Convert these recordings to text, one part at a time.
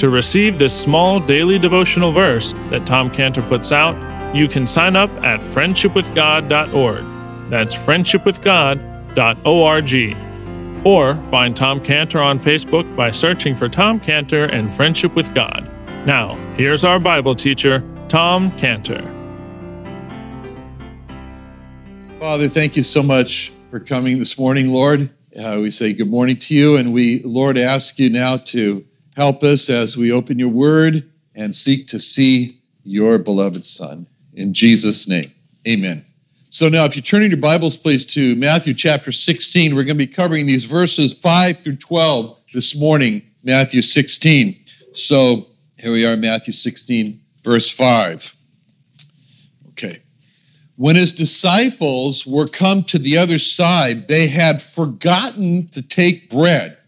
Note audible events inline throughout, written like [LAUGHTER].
To receive this small daily devotional verse that Tom Cantor puts out, you can sign up at friendshipwithgod.org. That's friendshipwithgod.org. Or find Tom Cantor on Facebook by searching for Tom Cantor and Friendship with God. Now, here's our Bible teacher, Tom Cantor. Father, thank you so much for coming this morning, Lord. Uh, we say good morning to you, and we, Lord, ask you now to help us as we open your word and seek to see your beloved Son. In Jesus' name, amen. So now, if you turn in your Bibles, please, to Matthew chapter 16, we're going to be covering these verses 5 through 12 this morning, Matthew 16. So here we are, Matthew 16, verse 5. Okay. When his disciples were come to the other side, they had forgotten to take bread.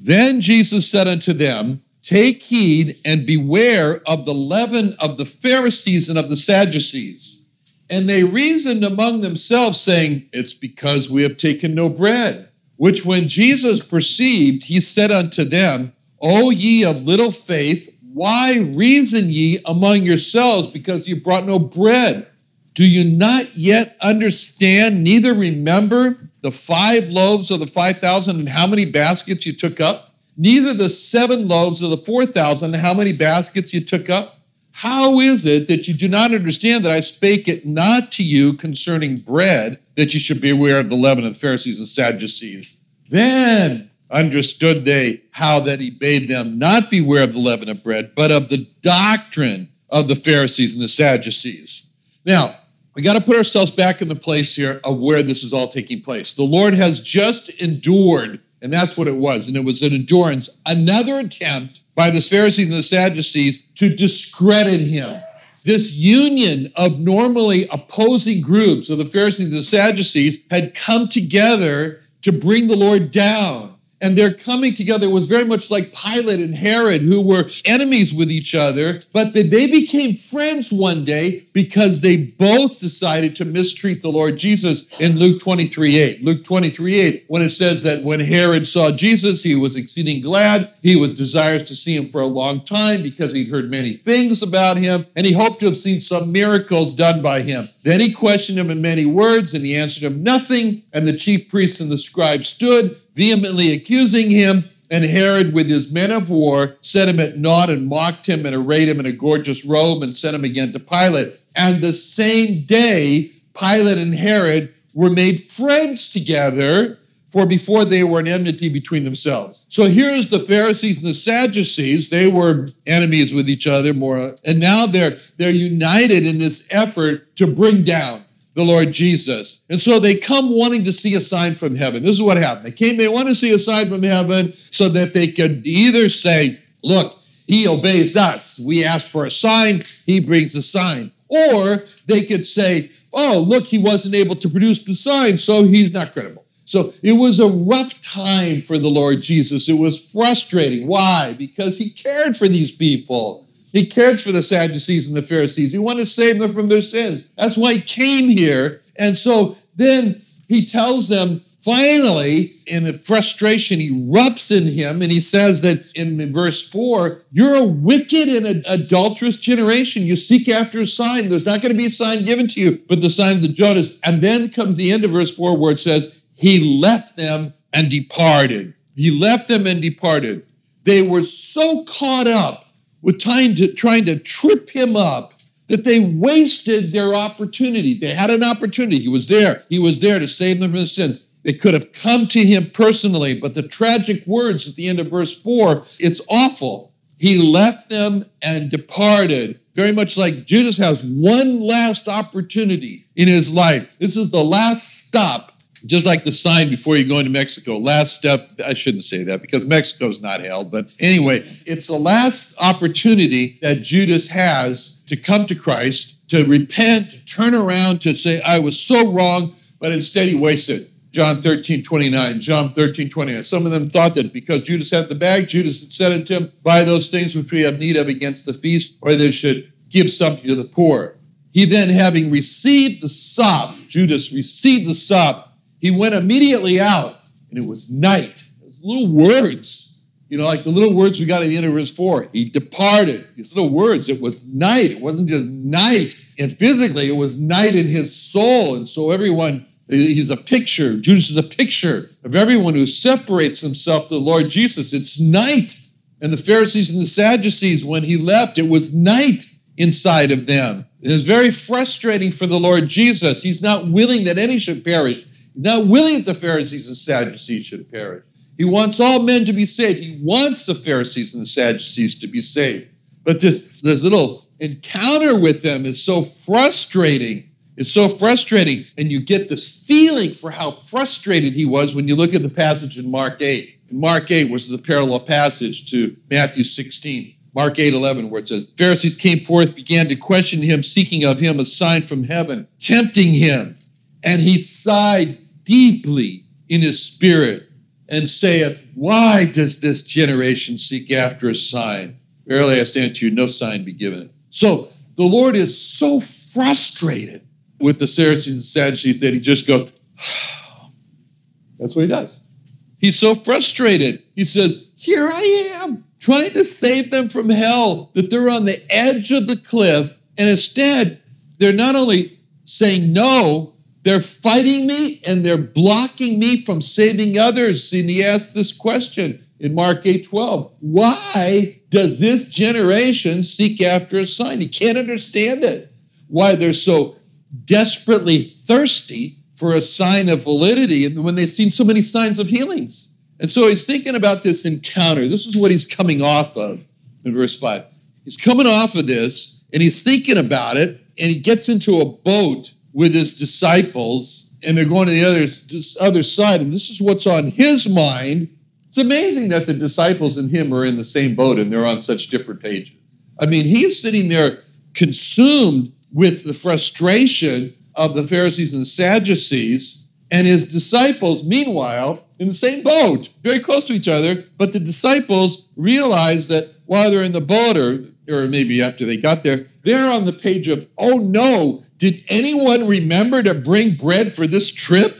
Then Jesus said unto them, Take heed and beware of the leaven of the Pharisees and of the Sadducees. And they reasoned among themselves, saying, It's because we have taken no bread. Which when Jesus perceived, he said unto them, O ye of little faith, why reason ye among yourselves because you brought no bread? Do you not yet understand, neither remember the five loaves of the 5,000 and how many baskets you took up? Neither the seven loaves of the 4,000 and how many baskets you took up? How is it that you do not understand that I spake it not to you concerning bread, that you should be aware of the leaven of the Pharisees and Sadducees? Then understood they how that he bade them not beware of the leaven of bread, but of the doctrine of the Pharisees and the Sadducees. Now, we got to put ourselves back in the place here of where this is all taking place. The Lord has just endured, and that's what it was, and it was an endurance, another attempt by the Pharisees and the Sadducees to discredit him. This union of normally opposing groups of the Pharisees and the Sadducees had come together to bring the Lord down and their coming together was very much like Pilate and Herod, who were enemies with each other, but they became friends one day because they both decided to mistreat the Lord Jesus in Luke 23 8. Luke 23 8, when it says that when Herod saw Jesus, he was exceeding glad. He was desirous to see him for a long time because he'd heard many things about him, and he hoped to have seen some miracles done by him. Then he questioned him in many words, and he answered him nothing. And the chief priests and the scribes stood vehemently accusing him. And Herod, with his men of war, set him at naught and mocked him and arrayed him in a gorgeous robe and sent him again to Pilate. And the same day, Pilate and Herod were made friends together, for before they were an enmity between themselves. So here's the Pharisees and the Sadducees. They were enemies with each other more, and now they're they're united in this effort to bring down the Lord Jesus. And so they come wanting to see a sign from heaven. This is what happened. They came, they want to see a sign from heaven so that they could either say, Look, he obeys us. We ask for a sign, he brings a sign. Or they could say, Oh, look, he wasn't able to produce the sign, so he's not credible. So it was a rough time for the Lord Jesus. It was frustrating. Why? Because he cared for these people. He cared for the Sadducees and the Pharisees. He wanted to save them from their sins. That's why he came here. And so then he tells them finally, in the frustration erupts in him, and he says that in verse 4 You're a wicked and adulterous generation. You seek after a sign. There's not going to be a sign given to you, but the sign of the Jonas. And then comes the end of verse 4 where it says, He left them and departed. He left them and departed. They were so caught up with trying to, trying to trip him up that they wasted their opportunity. They had an opportunity. He was there. He was there to save them from their sins. They could have come to him personally, but the tragic words at the end of verse 4, it's awful. He left them and departed. Very much like Judas has one last opportunity in his life. This is the last stop, just like the sign before you go into Mexico. Last step, I shouldn't say that because Mexico's not hell, but anyway, it's the last opportunity that Judas has to come to Christ, to repent, to turn around, to say, I was so wrong, but instead he wasted. John 13, 29, John 13, 29. Some of them thought that because Judas had the bag, Judas had said unto him, Buy those things which we have need of against the feast, or they should give something to the poor. He then, having received the sop, Judas received the sop, he went immediately out, and it was night. Was little words you know, like the little words we got at the end of verse 4. He departed. These little words, it was night. It wasn't just night. And physically, it was night in his soul. And so everyone, he's a picture. Judas is a picture of everyone who separates himself to the Lord Jesus. It's night. And the Pharisees and the Sadducees, when he left, it was night inside of them. It is very frustrating for the Lord Jesus. He's not willing that any should perish. Not willing that the Pharisees and Sadducees should perish. He wants all men to be saved. He wants the Pharisees and the Sadducees to be saved. But this, this little encounter with them is so frustrating. It's so frustrating. And you get this feeling for how frustrated he was when you look at the passage in Mark 8. In Mark 8 was the parallel passage to Matthew 16. Mark 8, 11, where it says, Pharisees came forth, began to question him, seeking of him a sign from heaven, tempting him. And he sighed deeply in his spirit and saith, Why does this generation seek after a sign? Verily I say unto you, no sign be given. So the Lord is so frustrated with the Pharisees and Sadducees that he just goes, [SIGHS] That's what he does. He's so frustrated. He says, Here I am, trying to save them from hell, that they're on the edge of the cliff. And instead, they're not only saying no, they're fighting me and they're blocking me from saving others. And he asked this question in Mark 8 12. Why does this generation seek after a sign? He can't understand it. Why they're so desperately thirsty for a sign of validity when they've seen so many signs of healings. And so he's thinking about this encounter. This is what he's coming off of in verse 5. He's coming off of this and he's thinking about it and he gets into a boat with his disciples and they're going to the other, other side. And this is what's on his mind. It's amazing that the disciples and him are in the same boat and they're on such different pages. I mean, he's sitting there consumed with the frustration of the Pharisees and the Sadducees, and his disciples, meanwhile, in the same boat, very close to each other. But the disciples realize that while they're in the boat, or, or maybe after they got there, they're on the page of, oh no, did anyone remember to bring bread for this trip?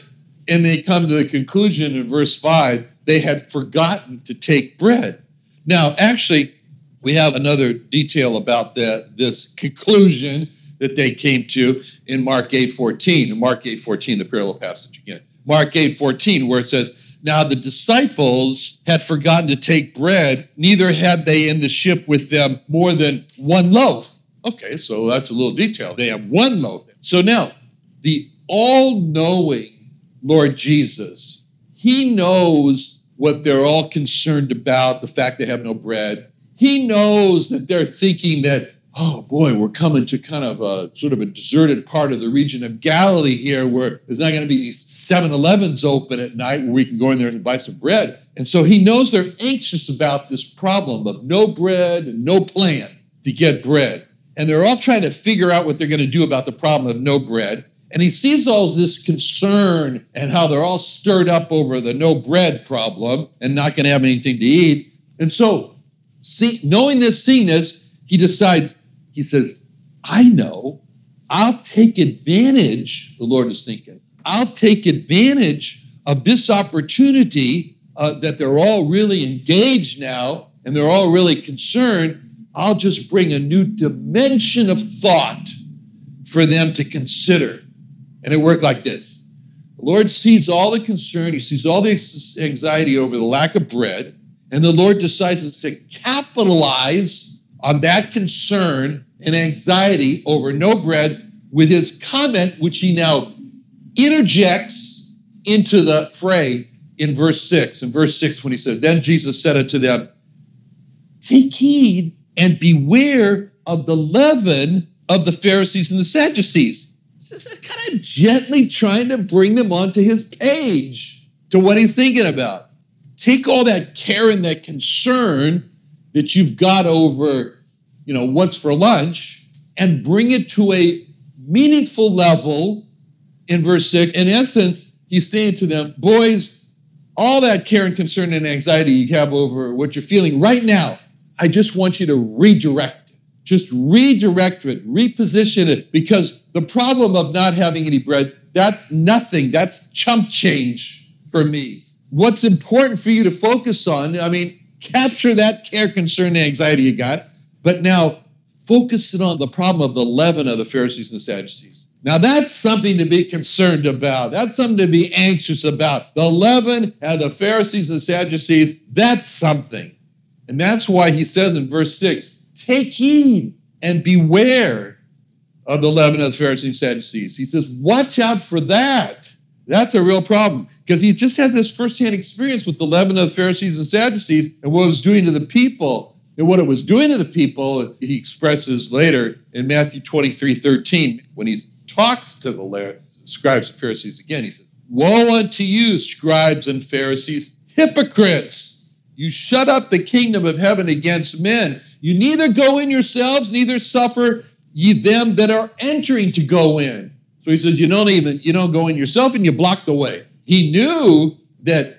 And they come to the conclusion in verse 5 they had forgotten to take bread. Now, actually, we have another detail about that, this conclusion that they came to in Mark 8 14. In Mark 8 14, the parallel passage again. Mark 8 14, where it says, Now the disciples had forgotten to take bread, neither had they in the ship with them more than one loaf. Okay, so that's a little detail. They have one loaf. So now, the all knowing Lord Jesus, he knows what they're all concerned about the fact they have no bread. He knows that they're thinking that, oh boy, we're coming to kind of a sort of a deserted part of the region of Galilee here where there's not going to be 7 Elevens open at night where we can go in there and buy some bread. And so he knows they're anxious about this problem of no bread and no plan to get bread and they're all trying to figure out what they're going to do about the problem of no bread. And he sees all this concern and how they're all stirred up over the no bread problem and not going to have anything to eat. And so, see, knowing this, seeing this, he decides, he says, I know, I'll take advantage, the Lord is thinking. I'll take advantage of this opportunity uh, that they're all really engaged now and they're all really concerned. I'll just bring a new dimension of thought for them to consider. And it worked like this The Lord sees all the concern, He sees all the anxiety over the lack of bread, and the Lord decides to capitalize on that concern and anxiety over no bread with His comment, which He now interjects into the fray in verse 6. In verse 6, when He said, Then Jesus said unto them, Take heed and beware of the leaven of the Pharisees and the Sadducees. This is kind of gently trying to bring them onto his page to what he's thinking about. Take all that care and that concern that you've got over, you know, what's for lunch and bring it to a meaningful level in verse 6. In essence, he's saying to them, boys, all that care and concern and anxiety you have over what you're feeling right now, I just want you to redirect it. Just redirect it, reposition it, because the problem of not having any bread, that's nothing. That's chump change for me. What's important for you to focus on, I mean, capture that care, concern, and anxiety you got, but now focus it on the problem of the leaven of the Pharisees and Sadducees. Now that's something to be concerned about. That's something to be anxious about. The leaven of the Pharisees and Sadducees, that's something. And that's why he says in verse 6 take heed and beware of the leaven of the Pharisees and Sadducees. He says, watch out for that. That's a real problem because he just had this firsthand experience with the leaven of the Pharisees and Sadducees and what it was doing to the people. And what it was doing to the people, he expresses later in Matthew 23 13, when he talks to the scribes and Pharisees again. He says, Woe unto you, scribes and Pharisees, hypocrites! You shut up the kingdom of heaven against men. You neither go in yourselves, neither suffer ye them that are entering to go in. So he says, you don't even, you don't go in yourself and you block the way. He knew that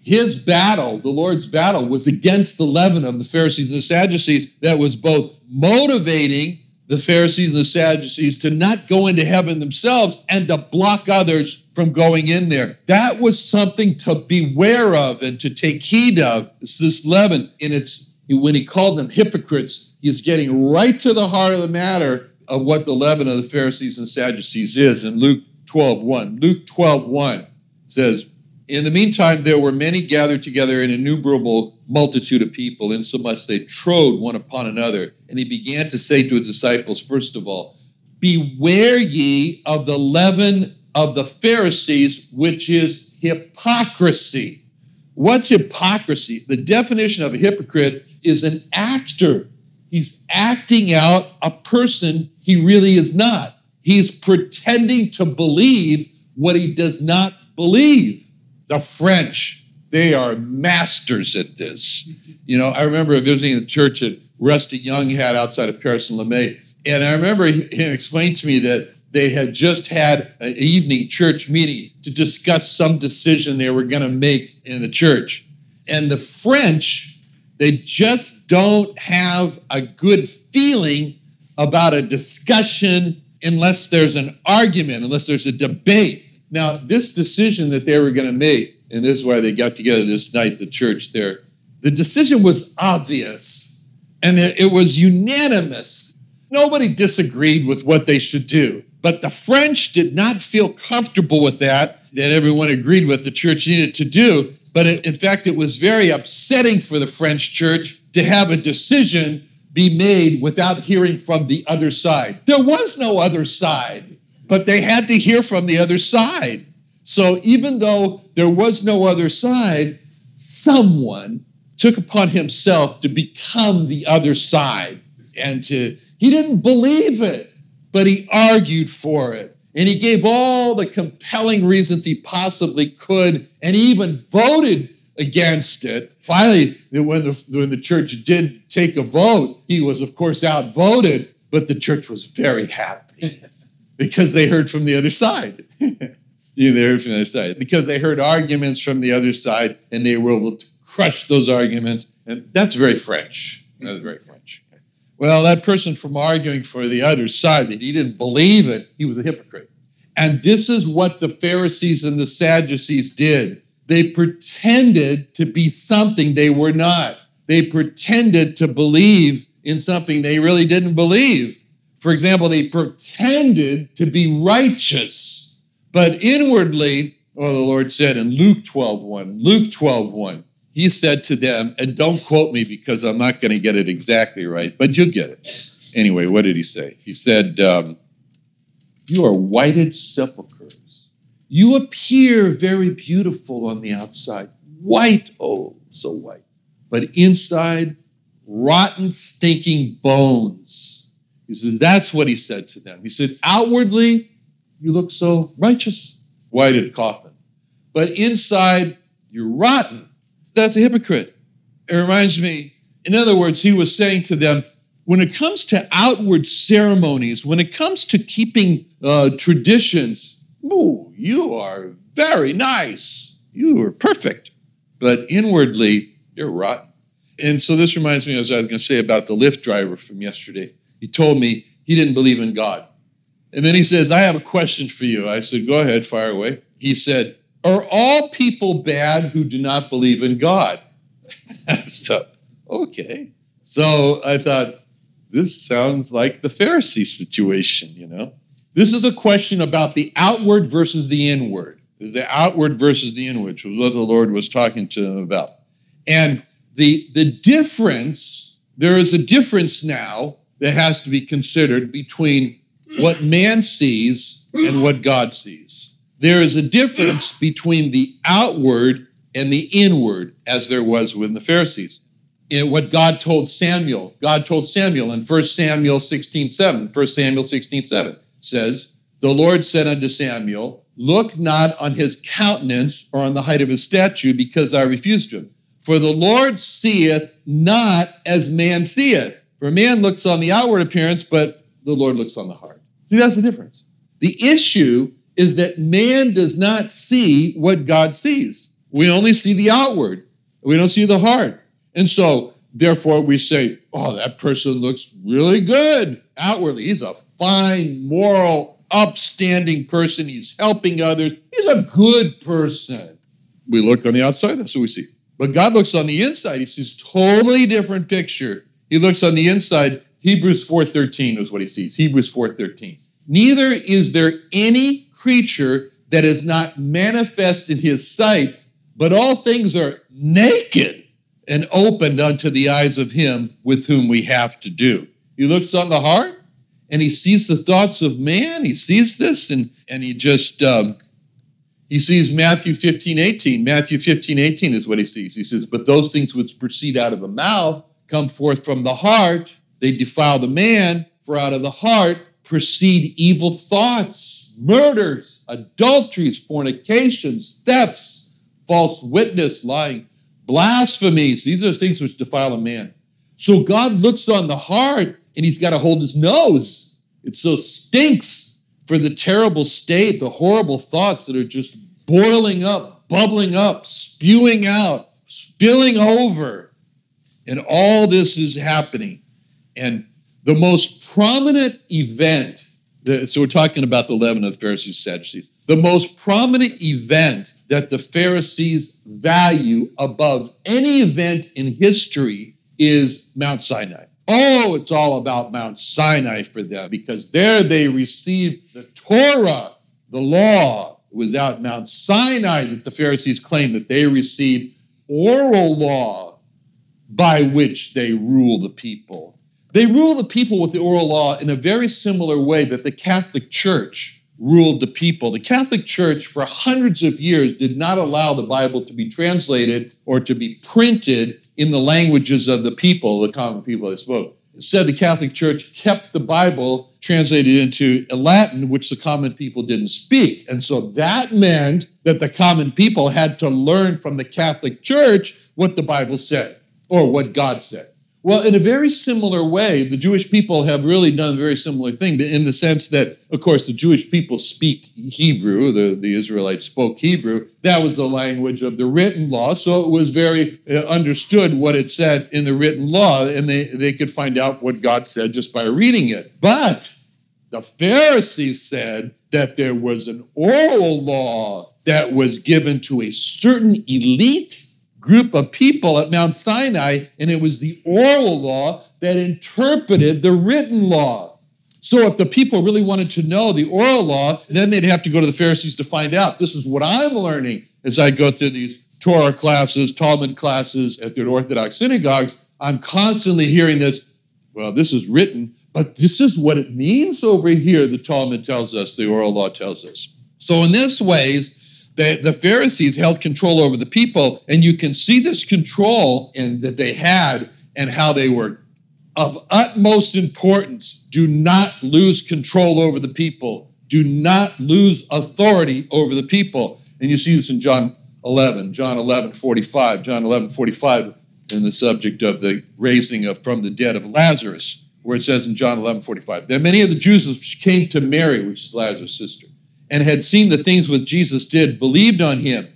his battle, the Lord's battle, was against the leaven of the Pharisees and the Sadducees that was both motivating the Pharisees and the Sadducees to not go into heaven themselves and to block others from going in there. That was something to beware of and to take heed of. It's this leaven. And it's when he called them hypocrites, he's getting right to the heart of the matter of what the leaven of the Pharisees and Sadducees is in Luke 12 1. Luke 12 1 says, in the meantime, there were many gathered together, an innumerable multitude of people, insomuch they trode one upon another. And he began to say to his disciples, first of all, Beware ye of the leaven of the Pharisees, which is hypocrisy. What's hypocrisy? The definition of a hypocrite is an actor. He's acting out a person he really is not. He's pretending to believe what he does not believe. The French, they are masters at this. You know, I remember visiting the church that Rusty Young had outside of Paris and Lemay. And I remember him explained to me that they had just had an evening church meeting to discuss some decision they were going to make in the church. And the French, they just don't have a good feeling about a discussion unless there's an argument, unless there's a debate. Now, this decision that they were going to make, and this is why they got together this night, the church there, the decision was obvious and it was unanimous. Nobody disagreed with what they should do. But the French did not feel comfortable with that, that everyone agreed with the church needed to do. But it, in fact, it was very upsetting for the French church to have a decision be made without hearing from the other side. There was no other side but they had to hear from the other side. So even though there was no other side, someone took upon himself to become the other side and to he didn't believe it, but he argued for it. And he gave all the compelling reasons he possibly could, and he even voted against it. Finally, when the, when the church did take a vote, he was, of course, outvoted, but the church was very happy [LAUGHS] because they heard from the other side. [LAUGHS] they heard from the other side because they heard arguments from the other side and they were able to crush those arguments. And that's very French. That's very French. Well, that person from arguing for the other side that he didn't believe it, he was a hypocrite. And this is what the Pharisees and the Sadducees did. They pretended to be something they were not. They pretended to believe in something they really didn't believe. For example, they pretended to be righteous, but inwardly, oh, the Lord said in Luke 12 1, Luke 12 1, he said to them, and don't quote me because I'm not going to get it exactly right, but you'll get it. Anyway, what did he say? He said, um, You are whited sepulchres. You appear very beautiful on the outside, white, oh, so white, but inside, rotten, stinking bones. He says, That's what he said to them. He said, Outwardly, you look so righteous, whited coffin, but inside, you're rotten that's a hypocrite. It reminds me, in other words, he was saying to them, when it comes to outward ceremonies, when it comes to keeping uh, traditions, ooh, you are very nice. You are perfect. But inwardly, you're rotten. And so this reminds me, as I was going to say about the Lyft driver from yesterday. He told me he didn't believe in God. And then he says, I have a question for you. I said, Go ahead, fire away. He said, are all people bad who do not believe in God? [LAUGHS] so, okay. So I thought, this sounds like the Pharisee situation, you know? This is a question about the outward versus the inward. The outward versus the inward, which was what the Lord was talking to them about. And the, the difference, there is a difference now that has to be considered between what man sees and what God sees. There is a difference between the outward and the inward, as there was with the Pharisees. In what God told Samuel, God told Samuel in 1 Samuel 16 7, 1 Samuel 16 7 says, The Lord said unto Samuel, Look not on his countenance or on the height of his stature, because I refused him. For the Lord seeth not as man seeth. For man looks on the outward appearance, but the Lord looks on the heart. See, that's the difference. The issue is that man does not see what God sees. We only see the outward, we don't see the heart. And so, therefore, we say, oh, that person looks really good outwardly. He's a fine, moral, upstanding person. He's helping others. He's a good person. We look on the outside, that's what we see. But God looks on the inside. He sees a totally different picture. He looks on the inside. Hebrews 4:13 is what he sees. Hebrews 4:13. Neither is there any creature that is not manifest in his sight, but all things are naked and opened unto the eyes of him with whom we have to do. He looks on the heart and he sees the thoughts of man. He sees this and, and he just, um, he sees Matthew 15, 18. Matthew 15, 18 is what he sees. He says, But those things which proceed out of the mouth come forth from the heart. They defile the man, for out of the heart proceed evil thoughts murders, adulteries, fornications, thefts, false witness, lying, blasphemies. These are things which defile a man. So God looks on the heart and he's got to hold his nose. It so stinks for the terrible state, the horrible thoughts that are just boiling up, bubbling up, spewing out, spilling over. And all this is happening. And the most prominent event the, so we're talking about the leaven of the Pharisees Sadducees. The most prominent event that the Pharisees value above any event in history is Mount Sinai. Oh, it's all about Mount Sinai for them because there they received the Torah, the law. It was out Mount Sinai that the Pharisees claimed that they received oral law by which they rule the people. They rule the people with the oral law in a very similar way that the Catholic Church ruled the people. The Catholic Church, for hundreds of years, did not allow the Bible to be translated or to be printed in the languages of the people, the common people that spoke. Instead, the Catholic Church kept the Bible translated into Latin, which the common people didn't speak. And so that meant that the common people had to learn from the Catholic Church what the Bible said or what God said. Well, in a very similar way, the Jewish people have really done a very similar thing in the sense that, of course, the Jewish people speak Hebrew, the, the Israelites spoke Hebrew. That was the language of the written law, so it was very uh, understood what it said in the written law, and they, they could find out what God said just by reading it. But The Pharisees said that there was an oral law that was given to a certain elite group of people at Mount Sinai, and it was the oral law that interpreted the written law. So if the people really wanted to know the oral law, then they'd have to go to the Pharisees to find out. This is what I'm learning as I go through these Torah classes, Talmud classes at the Orthodox synagogues. I'm constantly hearing this. Well, this is written, but this is what it means over here, the Talmud tells us, the oral law tells us. So, in this ways, the, the Pharisees held control over the people, and you can see this control in, that they had and how they were of utmost importance. Do not lose control over the people. Do not lose authority over the people. And you see this in John 11, John 11, 45, John 11, 45, in the subject of the raising of from the dead of Lazarus, where it says in John 11, 45, that many of the Jews came to Mary, which is Lazarus' sister, and had seen the things which Jesus did, believed on him.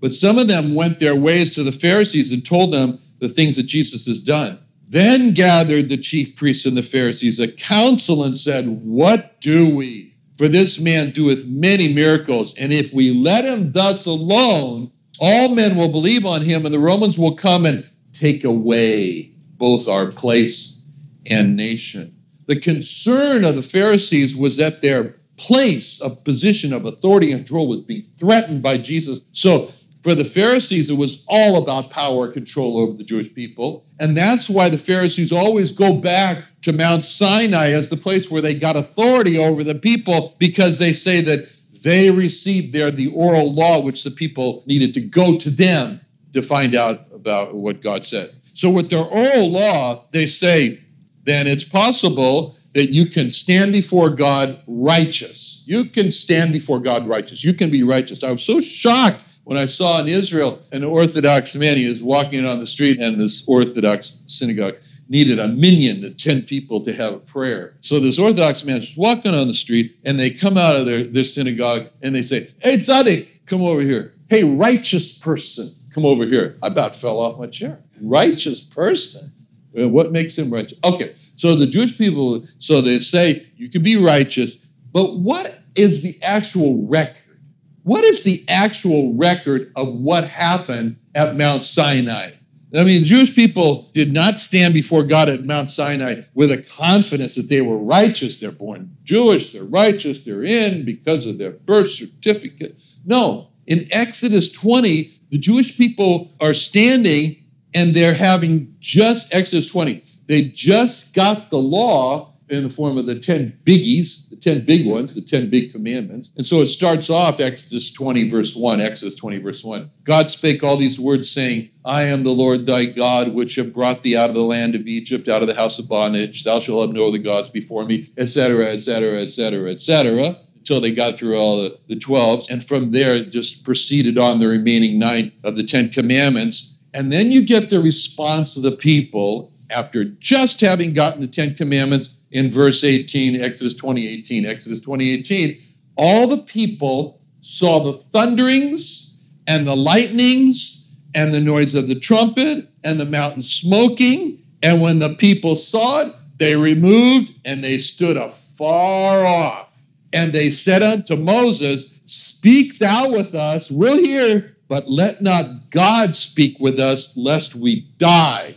But some of them went their ways to the Pharisees and told them the things that Jesus has done. Then gathered the chief priests and the Pharisees a council and said, What do we? For this man doeth many miracles, and if we let him thus alone, all men will believe on him, and the Romans will come and take away both our place and nation. The concern of the Pharisees was that their place of position of authority and control was being threatened by Jesus. So for the Pharisees, it was all about power and control over the Jewish people. And that's why the Pharisees always go back to Mount Sinai as the place where they got authority over the people because they say that they received there the oral law, which the people needed to go to them to find out about what God said. So, with their oral law, they say, then it's possible that you can stand before God righteous. You can stand before God righteous. You can be righteous. I was so shocked when I saw in Israel an Orthodox man, he was walking on the street, and this Orthodox synagogue needed a minyan of 10 people to have a prayer. So this Orthodox man is walking on the street, and they come out of their, their synagogue and they say, Hey, tzaddik, come over here. Hey, righteous person, come over here. I about fell off my chair. Righteous person? What makes him righteous? Okay, so the Jewish people, so they say you can be righteous, but what is the actual record? What is the actual record of what happened at Mount Sinai? I mean, Jewish people did not stand before God at Mount Sinai with a confidence that they were righteous. They're born Jewish, they're righteous, they're in because of their birth certificate. No, in Exodus 20, the Jewish people are standing and they're having just Exodus 20. They just got the law in the form of the 10 biggies, the 10 big ones, the 10 big commandments. And so it starts off Exodus 20, verse 1, Exodus 20, verse 1. God spake all these words, saying, I am the Lord thy God, which have brought thee out of the land of Egypt, out of the house of bondage. Thou shalt have no other gods before me, etc., etc., etc., etc., until they got through all the, the 12. And from there, just proceeded on the remaining nine of the 10 commandments. And then you get the response of the people after just having gotten the Ten Commandments in verse 18, Exodus 2018. Exodus 2018, all the people saw the thunderings and the lightnings and the noise of the trumpet and the mountain smoking. And when the people saw it, they removed and they stood afar off. And they said unto Moses, Speak thou with us, we'll hear, but let not God speak with us, lest we die.